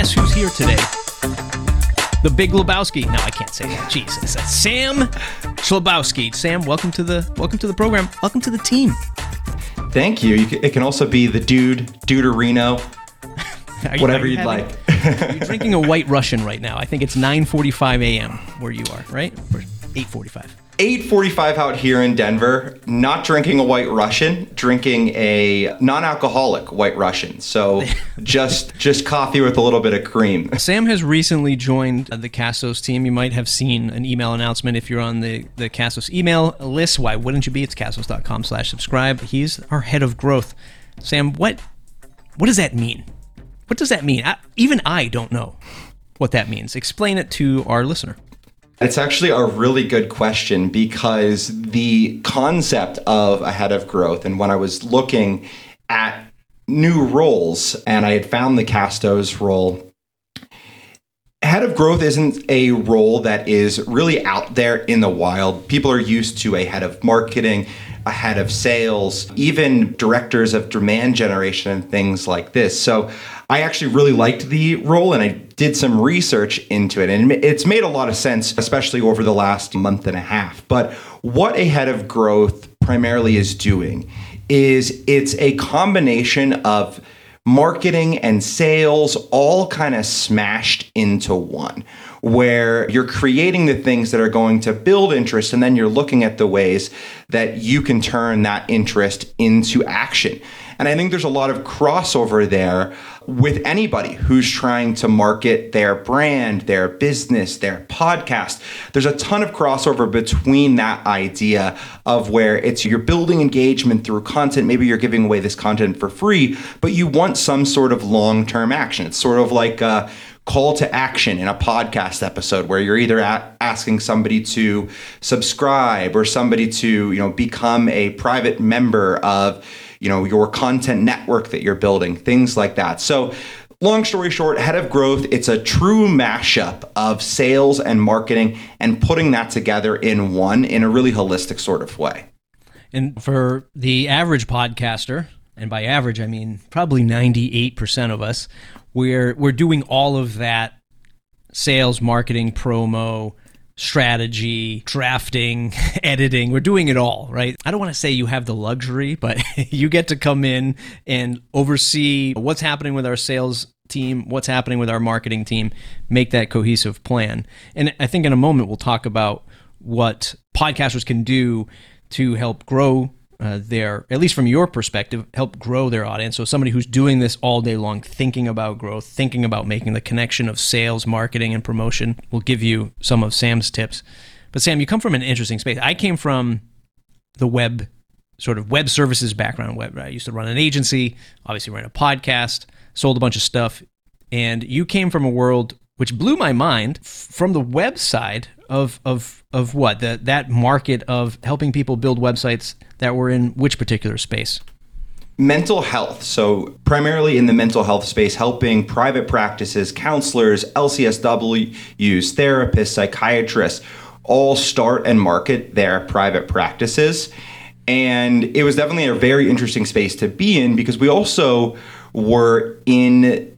guess who's here today? The Big Lebowski. No, I can't say that. Jesus, that's Sam Chlebowski. Sam, welcome to the welcome to the program. Welcome to the team. Thank you. you can, it can also be the dude, Duderino, you- whatever you you'd having- like. You're drinking a White Russian right now. I think it's 9:45 a.m. where you are, right? Or 8:45. 8:45 out here in Denver. Not drinking a White Russian, drinking a non-alcoholic White Russian. So just just coffee with a little bit of cream. Sam has recently joined the Castos team. You might have seen an email announcement if you're on the, the Castos email list. Why wouldn't you be? It's castos.com slash subscribe. He's our head of growth. Sam, what what does that mean? What does that mean? I, even I don't know what that means. Explain it to our listener. It's actually a really good question because the concept of a head of growth, and when I was looking at new roles and I had found the Castos role, head of growth isn't a role that is really out there in the wild. People are used to a head of marketing, a head of sales, even directors of demand generation and things like this. So I actually really liked the role and I did some research into it. And it's made a lot of sense, especially over the last month and a half. But what a head of growth primarily is doing is it's a combination of marketing and sales all kind of smashed into one where you're creating the things that are going to build interest and then you're looking at the ways that you can turn that interest into action. And I think there's a lot of crossover there with anybody who's trying to market their brand, their business, their podcast. There's a ton of crossover between that idea of where it's you're building engagement through content. Maybe you're giving away this content for free, but you want some sort of long term action. It's sort of like a call to action in a podcast episode where you're either asking somebody to subscribe or somebody to you know become a private member of you know your content network that you're building things like that. So long story short head of growth it's a true mashup of sales and marketing and putting that together in one in a really holistic sort of way. And for the average podcaster, and by average I mean probably 98% of us, we're we're doing all of that sales, marketing, promo, strategy, drafting, editing. We're doing it all, right? I don't want to say you have the luxury, but you get to come in and oversee what's happening with our sales team, what's happening with our marketing team, make that cohesive plan. And I think in a moment we'll talk about what podcasters can do to help grow uh, their, at least from your perspective, help grow their audience. So somebody who's doing this all day long, thinking about growth, thinking about making the connection of sales, marketing, and promotion, will give you some of Sam's tips. But Sam, you come from an interesting space. I came from the web sort of web services background. Web. I used to run an agency, obviously ran a podcast, sold a bunch of stuff, and you came from a world which blew my mind from the web side of of of what the, that market of helping people build websites that were in which particular space. mental health. So, primarily in the mental health space, helping private practices, counselors, LCSWs, therapists, psychiatrists all start and market their private practices. And it was definitely a very interesting space to be in because we also were in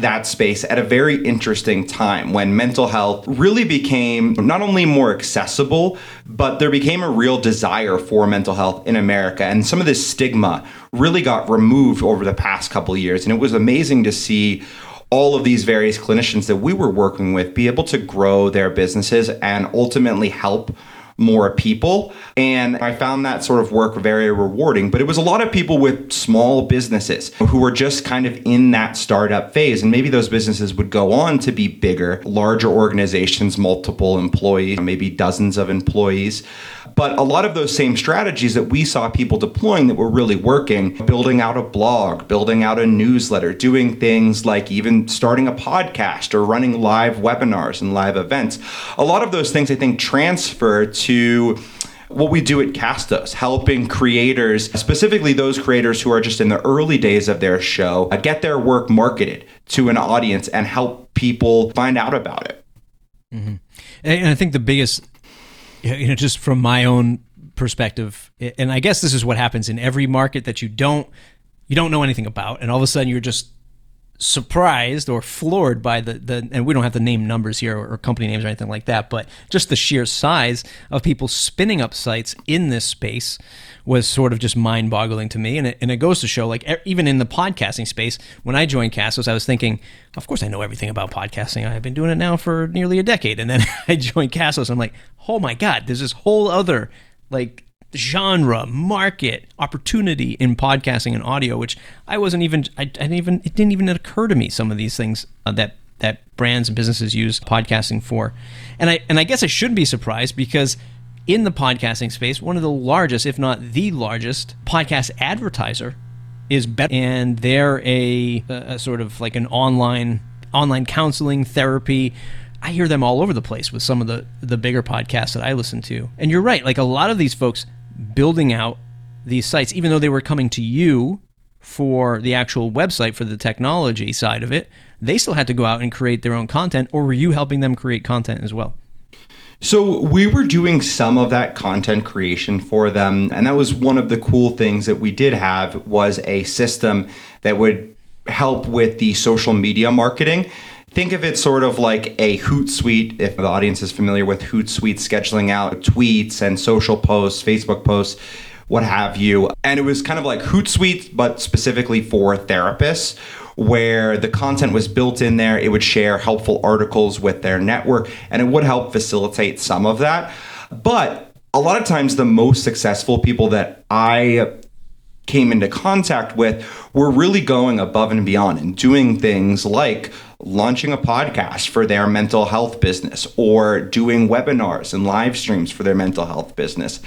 that space at a very interesting time when mental health really became not only more accessible, but there became a real desire for mental health in America. And some of this stigma really got removed over the past couple years. And it was amazing to see all of these various clinicians that we were working with be able to grow their businesses and ultimately help more people. And I found that sort of work very rewarding. But it was a lot of people with small businesses who were just kind of in that startup phase. And maybe those businesses would go on to be bigger, larger organizations, multiple employees, maybe dozens of employees. But a lot of those same strategies that we saw people deploying that were really working, building out a blog, building out a newsletter, doing things like even starting a podcast or running live webinars and live events. A lot of those things I think transfer to what we do at Castos, helping creators, specifically those creators who are just in the early days of their show, uh, get their work marketed to an audience and help people find out about it. And I think the biggest, you know, just from my own perspective, and I guess this is what happens in every market that you don't you don't know anything about, and all of a sudden you're just surprised or floored by the, the and we don't have to name numbers here or, or company names or anything like that, but just the sheer size of people spinning up sites in this space was sort of just mind boggling to me. And it, and it goes to show, like, even in the podcasting space, when I joined Castos, I was thinking, of course, I know everything about podcasting. I've been doing it now for nearly a decade. And then I joined Castos. I'm like, oh my God, there's this whole other, like, genre, market, opportunity in podcasting and audio, which I wasn't even, I, I didn't even, it didn't even occur to me some of these things uh, that that brands and businesses use podcasting for. And I and I guess I shouldn't be surprised because in the podcasting space, one of the largest, if not the largest, podcast advertiser is better, and they're a, a sort of like an online online counseling therapy. I hear them all over the place with some of the the bigger podcasts that I listen to. And you're right, like a lot of these folks building out these sites, even though they were coming to you for the actual website for the technology side of it, they still had to go out and create their own content, or were you helping them create content as well? So we were doing some of that content creation for them, and that was one of the cool things that we did have was a system that would help with the social media marketing. Think of it sort of like a Hootsuite, if the audience is familiar with Hootsuite scheduling out tweets and social posts, Facebook posts, what have you. And it was kind of like Hootsuite, but specifically for therapists, where the content was built in there. It would share helpful articles with their network and it would help facilitate some of that. But a lot of times, the most successful people that I came into contact with were really going above and beyond and doing things like launching a podcast for their mental health business or doing webinars and live streams for their mental health business.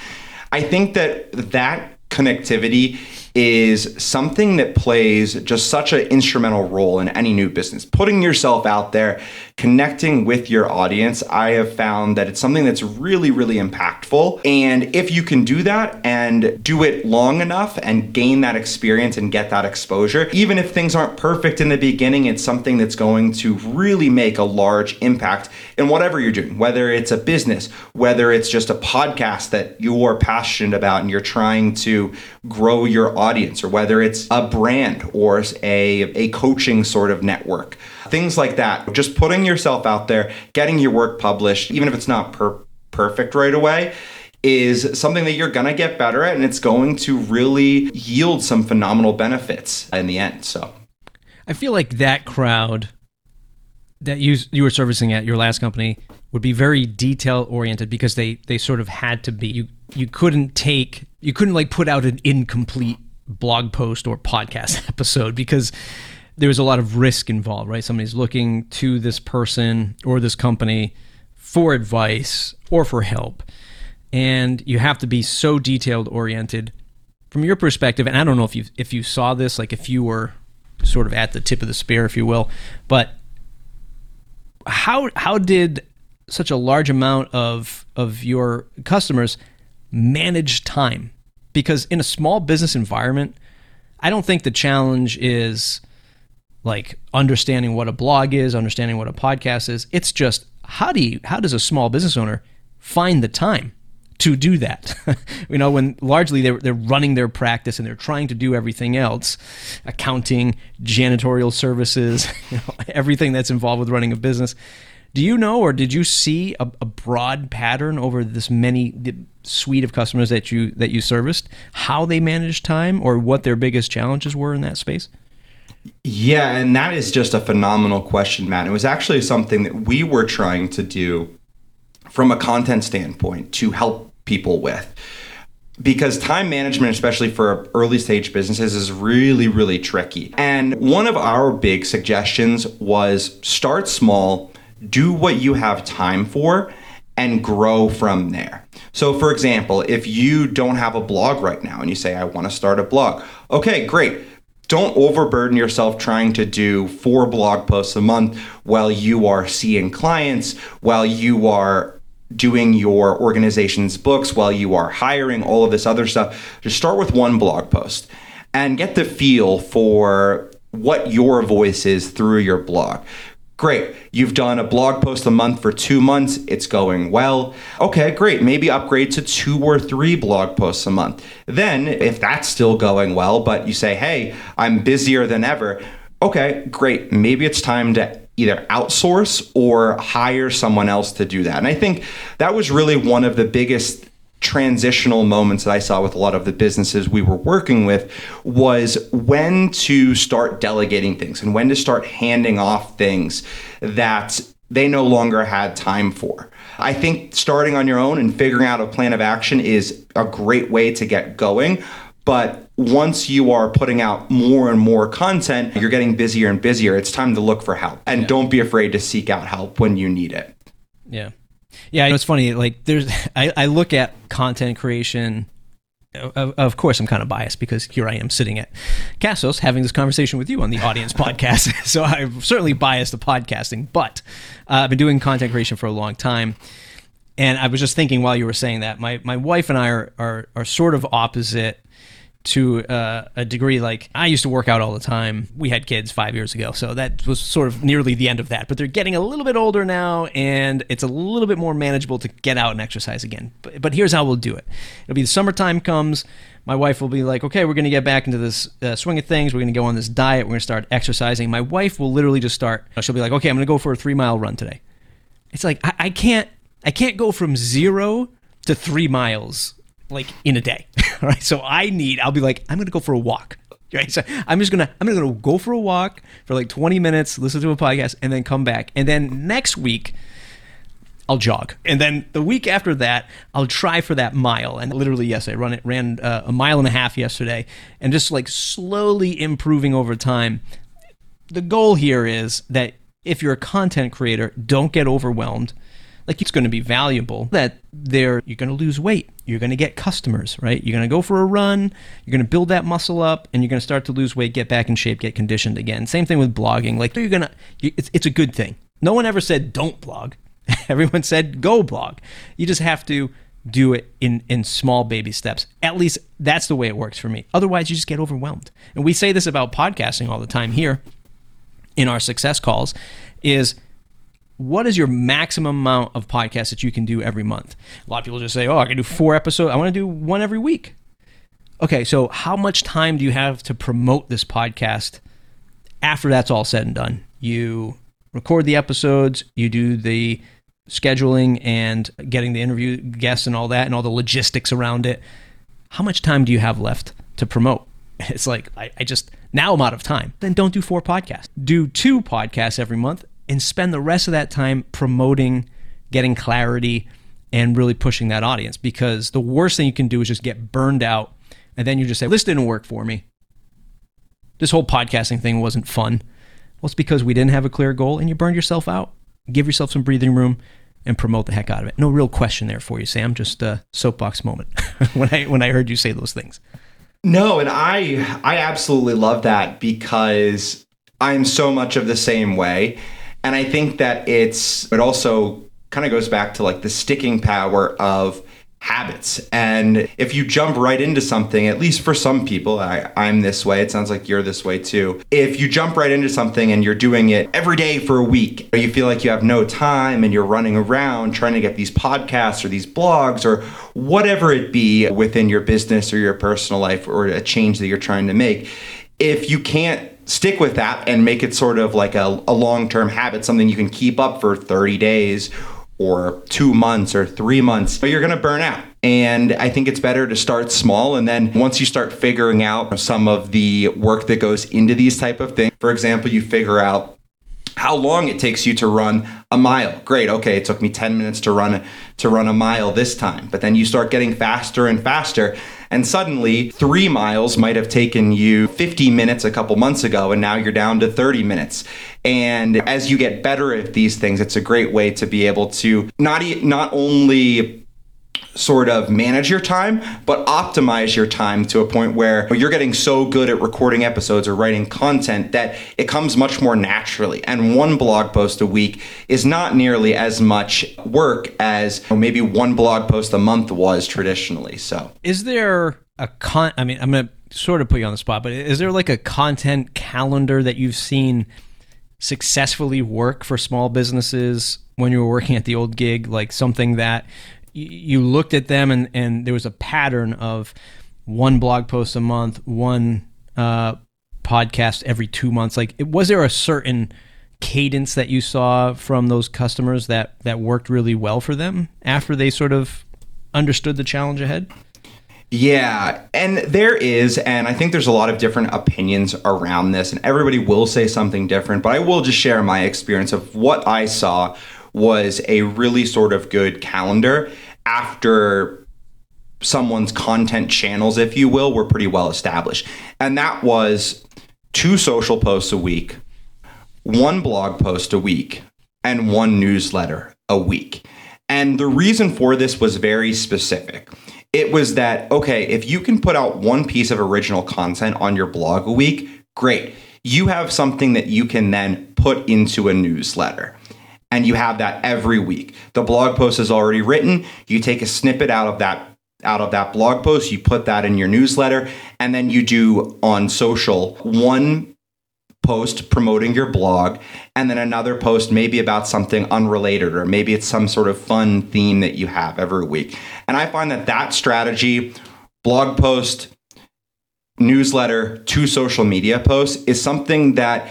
I think that that connectivity is something that plays just such an instrumental role in any new business. Putting yourself out there, connecting with your audience, I have found that it's something that's really, really impactful. And if you can do that and do it long enough and gain that experience and get that exposure, even if things aren't perfect in the beginning, it's something that's going to really make a large impact in whatever you're doing, whether it's a business, whether it's just a podcast that you're passionate about and you're trying to grow your audience or whether it's a brand or a, a coaching sort of network. Things like that. Just putting yourself out there, getting your work published, even if it's not per- perfect right away, is something that you're going to get better at and it's going to really yield some phenomenal benefits in the end. So I feel like that crowd that you you were servicing at your last company would be very detail oriented because they they sort of had to be you you couldn't take you couldn't like put out an incomplete blog post or podcast episode because there's a lot of risk involved, right? Somebody's looking to this person or this company for advice or for help. And you have to be so detailed oriented from your perspective. And I don't know if you if you saw this, like if you were sort of at the tip of the spear, if you will, but how how did such a large amount of of your customers manage time because in a small business environment, I don't think the challenge is like understanding what a blog is, understanding what a podcast is. It's just how do you how does a small business owner find the time to do that? you know, when largely they're they're running their practice and they're trying to do everything else, accounting, janitorial services, you know, everything that's involved with running a business. Do you know, or did you see a, a broad pattern over this many suite of customers that you that you serviced, how they managed time, or what their biggest challenges were in that space? Yeah, and that is just a phenomenal question, Matt. It was actually something that we were trying to do from a content standpoint to help people with. Because time management, especially for early stage businesses, is really, really tricky. And one of our big suggestions was start small, do what you have time for and grow from there. So, for example, if you don't have a blog right now and you say, I want to start a blog, okay, great. Don't overburden yourself trying to do four blog posts a month while you are seeing clients, while you are doing your organization's books, while you are hiring, all of this other stuff. Just start with one blog post and get the feel for what your voice is through your blog. Great. You've done a blog post a month for two months. It's going well. Okay, great. Maybe upgrade to two or three blog posts a month. Then, if that's still going well, but you say, hey, I'm busier than ever, okay, great. Maybe it's time to either outsource or hire someone else to do that. And I think that was really one of the biggest transitional moments that I saw with a lot of the businesses we were working with was when to start delegating things and when to start handing off things that they no longer had time for. I think starting on your own and figuring out a plan of action is a great way to get going. But once you are putting out more and more content, you're getting busier and busier. It's time to look for help. And yeah. don't be afraid to seek out help when you need it. Yeah. Yeah, it's funny. Like, there's, I, I look at content creation. Of, of, course, I'm kind of biased because here I am sitting at Castos having this conversation with you on the audience podcast. so I'm certainly biased to podcasting, but uh, I've been doing content creation for a long time. And I was just thinking while you were saying that, my, my wife and I are, are, are sort of opposite to uh, a degree like I used to work out all the time. We had kids five years ago, so that was sort of nearly the end of that. But they're getting a little bit older now, and it's a little bit more manageable to get out and exercise again. But, but here's how we'll do it it'll be the summertime comes. My wife will be like, okay, we're going to get back into this uh, swing of things. We're going to go on this diet. We're going to start exercising. My wife will literally just start. She'll be like, okay, I'm going to go for a three mile run today. It's like I, I can't, I can't go from zero to three miles like in a day. All right. So I need, I'll be like, I'm going to go for a walk. Right. So I'm just gonna I'm gonna go for a walk for like 20 minutes, listen to a podcast, and then come back. And then next week, I'll jog. And then the week after that, I'll try for that mile. And literally, yes, I run it ran uh, a mile and a half yesterday, and just like slowly improving over time. The goal here is that if you're a content creator, don't get overwhelmed like it's going to be valuable that there you're going to lose weight. You're going to get customers right? You're going to go for a run you're going to build that muscle up and you're going to start to lose weight get back in shape get conditioned again. Same thing with blogging. Like you're going to it's, it's a good thing. No one ever said don't blog. Everyone said go blog. You just have to do it in in small baby steps. At least that's the way it works for me. Otherwise you just get overwhelmed. And we say this about podcasting all the time here in our success calls is what is your maximum amount of podcasts that you can do every month? A lot of people just say, oh, I can do four episodes. I want to do one every week. Okay, so how much time do you have to promote this podcast after that's all said and done? You record the episodes, you do the scheduling and getting the interview guests and all that, and all the logistics around it. How much time do you have left to promote? It's like, I, I just, now I'm out of time. Then don't do four podcasts. Do two podcasts every month and spend the rest of that time promoting, getting clarity, and really pushing that audience. Because the worst thing you can do is just get burned out and then you just say, This didn't work for me. This whole podcasting thing wasn't fun. Well, it's because we didn't have a clear goal and you burned yourself out. Give yourself some breathing room and promote the heck out of it. No real question there for you, Sam. Just a soapbox moment when I when I heard you say those things. No, and I I absolutely love that because I'm so much of the same way. And I think that it's it also kind of goes back to like the sticking power of habits. And if you jump right into something, at least for some people, I, I'm this way, it sounds like you're this way too. If you jump right into something and you're doing it every day for a week, or you feel like you have no time and you're running around trying to get these podcasts or these blogs or whatever it be within your business or your personal life or a change that you're trying to make, if you can't stick with that and make it sort of like a, a long term habit, something you can keep up for 30 days or two months or three months, but you're going to burn out. And I think it's better to start small. And then once you start figuring out some of the work that goes into these type of things, for example, you figure out how long it takes you to run a mile. Great. Okay, it took me 10 minutes to run to run a mile this time. But then you start getting faster and faster and suddenly 3 miles might have taken you 50 minutes a couple months ago and now you're down to 30 minutes. And as you get better at these things, it's a great way to be able to not not only sort of manage your time, but optimize your time to a point where you're getting so good at recording episodes or writing content that it comes much more naturally. And one blog post a week is not nearly as much work as maybe one blog post a month was traditionally. So, is there a con? I mean, I'm going to sort of put you on the spot, but is there like a content calendar that you've seen successfully work for small businesses when you were working at the old gig? Like something that you looked at them and, and there was a pattern of one blog post a month, one uh, podcast every two months. Like, was there a certain cadence that you saw from those customers that that worked really well for them after they sort of understood the challenge ahead? Yeah, and there is, and I think there's a lot of different opinions around this, and everybody will say something different, but I will just share my experience of what I saw was a really sort of good calendar after someone's content channels, if you will, were pretty well established. And that was two social posts a week, one blog post a week, and one newsletter a week. And the reason for this was very specific it was that, okay, if you can put out one piece of original content on your blog a week, great. You have something that you can then put into a newsletter. And you have that every week. The blog post is already written. You take a snippet out of that out of that blog post, you put that in your newsletter, and then you do on social one post promoting your blog and then another post maybe about something unrelated or maybe it's some sort of fun theme that you have every week and i find that that strategy blog post newsletter to social media posts is something that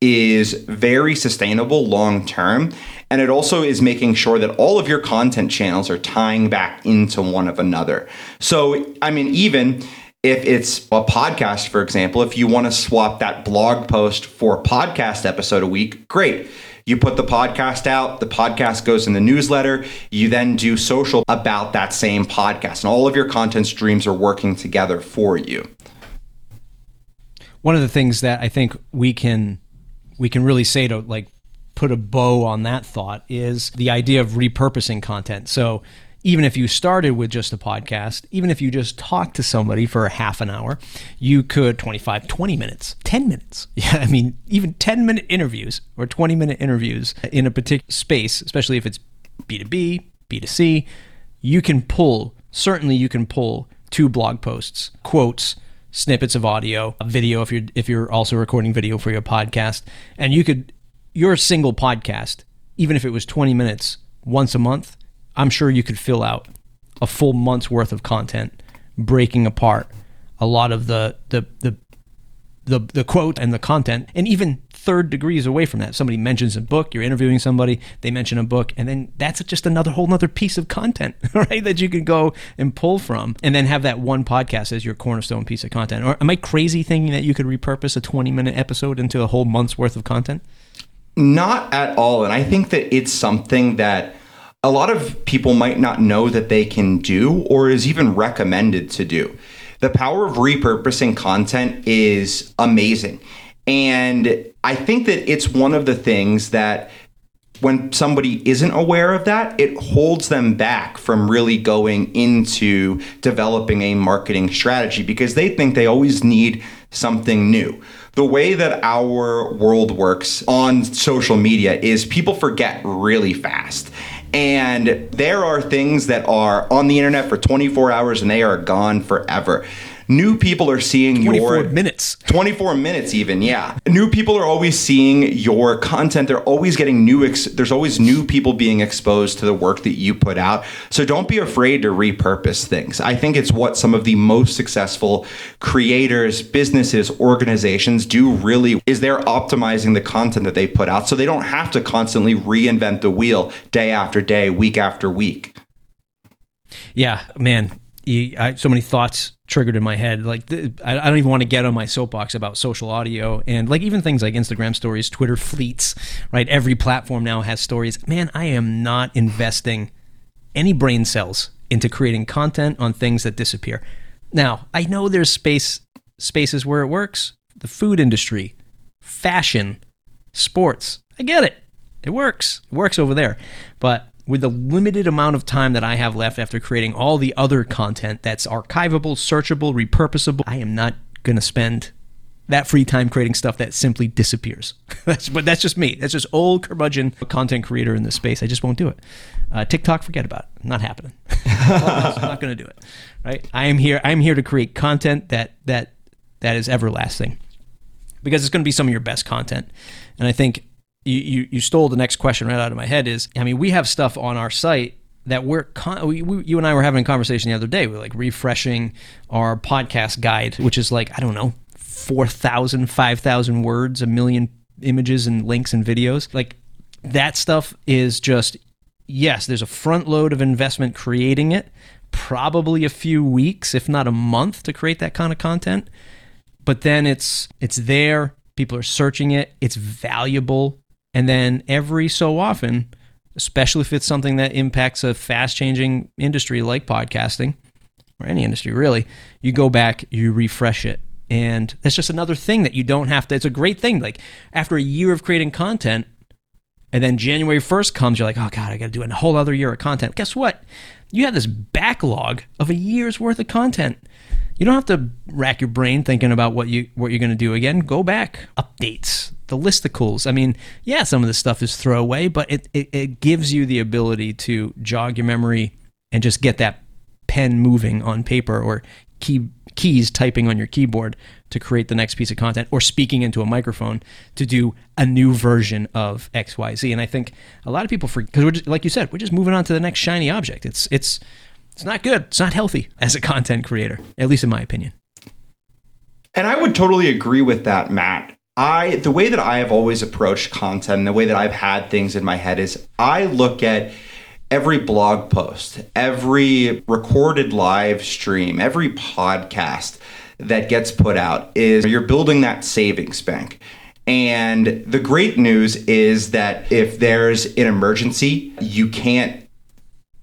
is very sustainable long term and it also is making sure that all of your content channels are tying back into one of another so i mean even if it's a podcast, for example, if you want to swap that blog post for a podcast episode a week, great. You put the podcast out, the podcast goes in the newsletter, you then do social about that same podcast, and all of your content streams are working together for you. One of the things that I think we can we can really say to like put a bow on that thought is the idea of repurposing content. So even if you started with just a podcast, even if you just talked to somebody for a half an hour, you could 25, 20 minutes, 10 minutes. Yeah, I mean, even 10 minute interviews or 20 minute interviews in a particular space, especially if it's B2B, B2C, you can pull, certainly you can pull two blog posts, quotes, snippets of audio, a video if you're if you're also recording video for your podcast, and you could your single podcast, even if it was 20 minutes once a month, I'm sure you could fill out a full month's worth of content breaking apart a lot of the the the the, the quote and the content. And even third degrees away from that somebody mentions a book you're interviewing somebody they mention a book and then that's just another whole nother piece of content right that you can go and pull from and then have that one podcast as your cornerstone piece of content or am i crazy thinking that you could repurpose a 20 minute episode into a whole month's worth of content not at all and i think that it's something that a lot of people might not know that they can do or is even recommended to do. The power of repurposing content is amazing. And I think that it's one of the things that when somebody isn't aware of that, it holds them back from really going into developing a marketing strategy because they think they always need something new. The way that our world works on social media is people forget really fast. And there are things that are on the internet for 24 hours and they are gone forever new people are seeing 24 your minutes. 24 minutes even yeah. New people are always seeing your content. They're always getting new ex- there's always new people being exposed to the work that you put out. So don't be afraid to repurpose things. I think it's what some of the most successful creators businesses organizations do really is they're optimizing the content that they put out so they don't have to constantly reinvent the wheel day after day week after week. Yeah man you, I, so many thoughts triggered in my head. Like the, I, I, don't even want to get on my soapbox about social audio and like even things like Instagram stories, Twitter fleets. Right, every platform now has stories. Man, I am not investing any brain cells into creating content on things that disappear. Now, I know there's space spaces where it works. The food industry, fashion, sports. I get it. It works. It works over there. But with the limited amount of time that I have left after creating all the other content that's archivable, searchable, repurposable, I am not going to spend that free time creating stuff that simply disappears. but that's just me. That's just old curmudgeon content creator in this space. I just won't do it. Uh, TikTok, forget about it. Not happening. I'm not going to do it. Right? I am here. I'm here to create content that that that is everlasting, because it's going to be some of your best content. And I think you, you, you stole the next question right out of my head is I mean we have stuff on our site that we're con- we, we, you and I were having a conversation the other day we're like refreshing our podcast guide which is like I don't know 4,000, 5,000 words, a million images and links and videos. Like that stuff is just, yes, there's a front load of investment creating it, probably a few weeks, if not a month to create that kind of content. But then it's it's there, people are searching it, it's valuable, and then every so often, especially if it's something that impacts a fast changing industry like podcasting or any industry really, you go back, you refresh it. And that's just another thing that you don't have to. It's a great thing. Like after a year of creating content, and then January 1st comes, you're like, oh God, I got to do a whole other year of content. Guess what? You have this backlog of a year's worth of content. You don't have to rack your brain thinking about what you what you're going to do again. Go back, updates, the listicles. I mean, yeah, some of this stuff is throwaway, but it, it, it gives you the ability to jog your memory and just get that pen moving on paper or key keys typing on your keyboard to create the next piece of content or speaking into a microphone to do a new version of XYZ. And I think a lot of people forget because like you said, we're just moving on to the next shiny object. It's it's it's not good. It's not healthy as a content creator, at least in my opinion. And I would totally agree with that, Matt. I the way that I have always approached content and the way that I've had things in my head is I look at every blog post, every recorded live stream, every podcast that gets put out is you're building that savings bank. And the great news is that if there's an emergency, you can't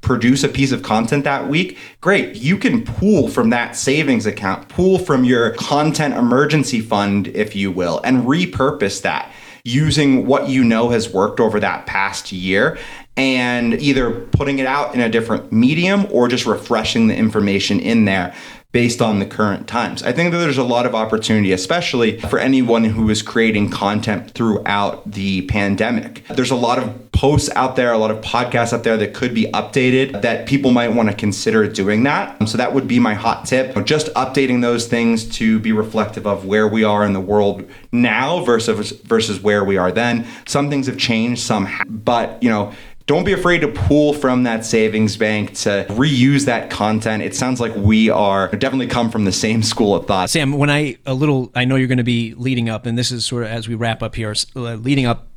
produce a piece of content that week, great. You can pool from that savings account, pool from your content emergency fund, if you will, and repurpose that using what you know has worked over that past year and either putting it out in a different medium or just refreshing the information in there based on the current times. I think that there's a lot of opportunity, especially for anyone who is creating content throughout the pandemic. There's a lot of posts out there, a lot of podcasts out there that could be updated that people might want to consider doing that. Um, so that would be my hot tip. Just updating those things to be reflective of where we are in the world now versus versus where we are then. Some things have changed, some but you know, don't be afraid to pull from that savings bank to reuse that content. It sounds like we are definitely come from the same school of thought. Sam, when I a little, I know you're going to be leading up, and this is sort of as we wrap up here, uh, leading up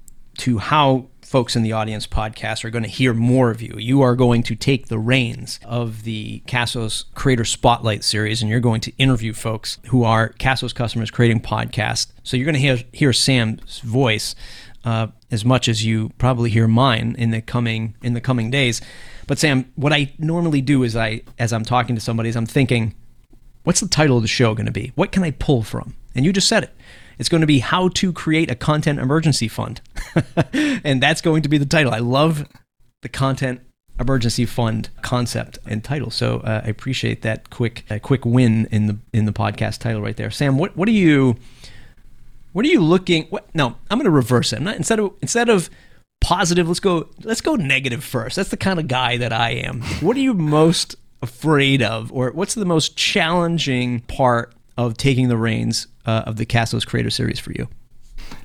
to how folks in the audience podcast are going to hear more of you. You are going to take the reins of the Castos Creator Spotlight series, and you're going to interview folks who are Castos customers creating podcasts. So you're going to hear hear Sam's voice uh, as much as you probably hear mine in the coming in the coming days. But Sam, what I normally do is I, as I'm talking to somebody, is I'm thinking, what's the title of the show going to be? What can I pull from? And you just said it. It's going to be how to create a content emergency fund, and that's going to be the title. I love the content emergency fund concept and title. So uh, I appreciate that quick uh, quick win in the in the podcast title right there. Sam, what what do you what are you looking? What? No, I'm going to reverse it. I'm not instead of instead of positive. Let's go. Let's go negative first. That's the kind of guy that I am. What are you most afraid of, or what's the most challenging part of taking the reins uh, of the Castos Creator Series for you?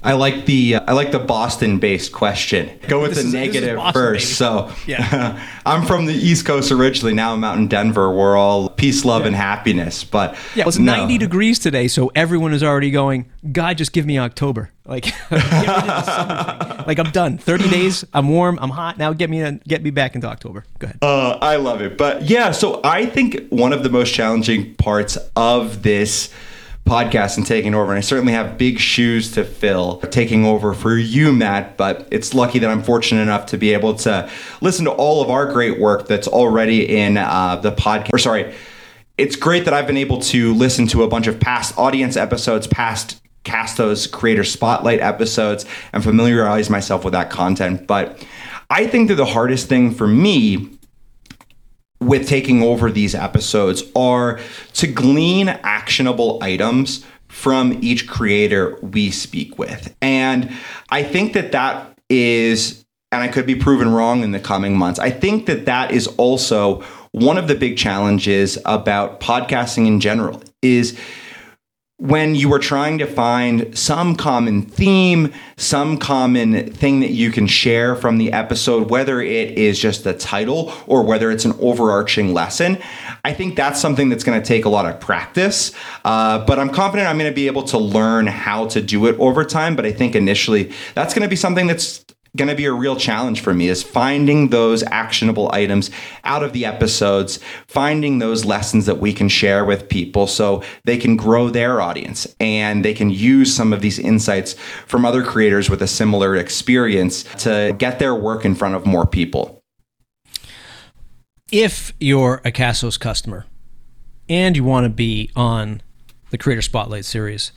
I like the uh, I like the Boston based question. Go with this the is, negative first. Baby. So yeah. I'm from the East Coast originally. Now I'm out in Denver. We're all peace, love, yeah. and happiness. But yeah, it's no. 90 degrees today, so everyone is already going. God, just give me October. Like, like I'm done. 30 days. I'm warm. I'm hot. Now get me get me back into October. Go ahead. Uh, I love it. But yeah, so I think one of the most challenging parts of this podcast and taking over. And I certainly have big shoes to fill taking over for you, Matt. But it's lucky that I'm fortunate enough to be able to listen to all of our great work that's already in uh, the podcast. Or sorry, it's great that I've been able to listen to a bunch of past audience episodes, past Castos Creator Spotlight episodes, and familiarize myself with that content. But I think that the hardest thing for me with taking over these episodes are to glean actionable items from each creator we speak with. And I think that that is, and I could be proven wrong in the coming months, I think that that is also one of the big challenges about podcasting in general is when you are trying to find some common theme, some common thing that you can share from the episode, whether it is just the title or whether it's an overarching lesson, I think that's something that's going to take a lot of practice. Uh, but I'm confident I'm going to be able to learn how to do it over time. But I think initially that's going to be something that's going to be a real challenge for me is finding those actionable items out of the episodes, finding those lessons that we can share with people so they can grow their audience and they can use some of these insights from other creators with a similar experience to get their work in front of more people. If you're a Castos customer and you want to be on the Creator Spotlight series,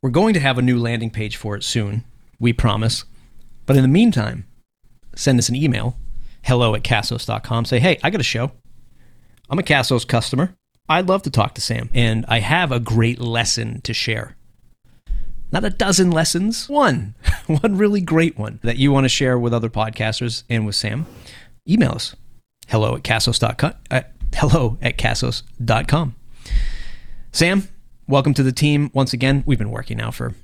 we're going to have a new landing page for it soon. We promise. But in the meantime, send us an email, hello at castos.com. Say, hey, I got a show. I'm a Castos customer. I'd love to talk to Sam, and I have a great lesson to share. Not a dozen lessons, one, one really great one that you want to share with other podcasters and with Sam. Email us, hello at castos.com. Uh, hello at castos.com. Sam, welcome to the team once again. We've been working now for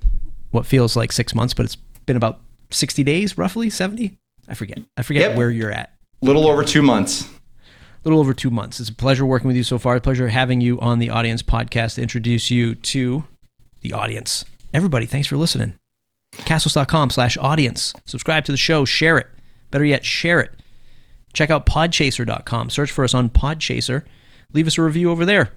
what feels like six months, but it's been about 60 days, roughly 70. I forget. I forget Yep. where you're at. Little over two months. A little over two months. It's a pleasure working with you so far. A pleasure having you on the audience podcast to introduce you to the audience. Everybody, thanks for listening. Castos.com slash audience. Subscribe to the show. Share it. Better yet, share it. Check out podchaser.com. Search for us on Podchaser. Leave us a review over there.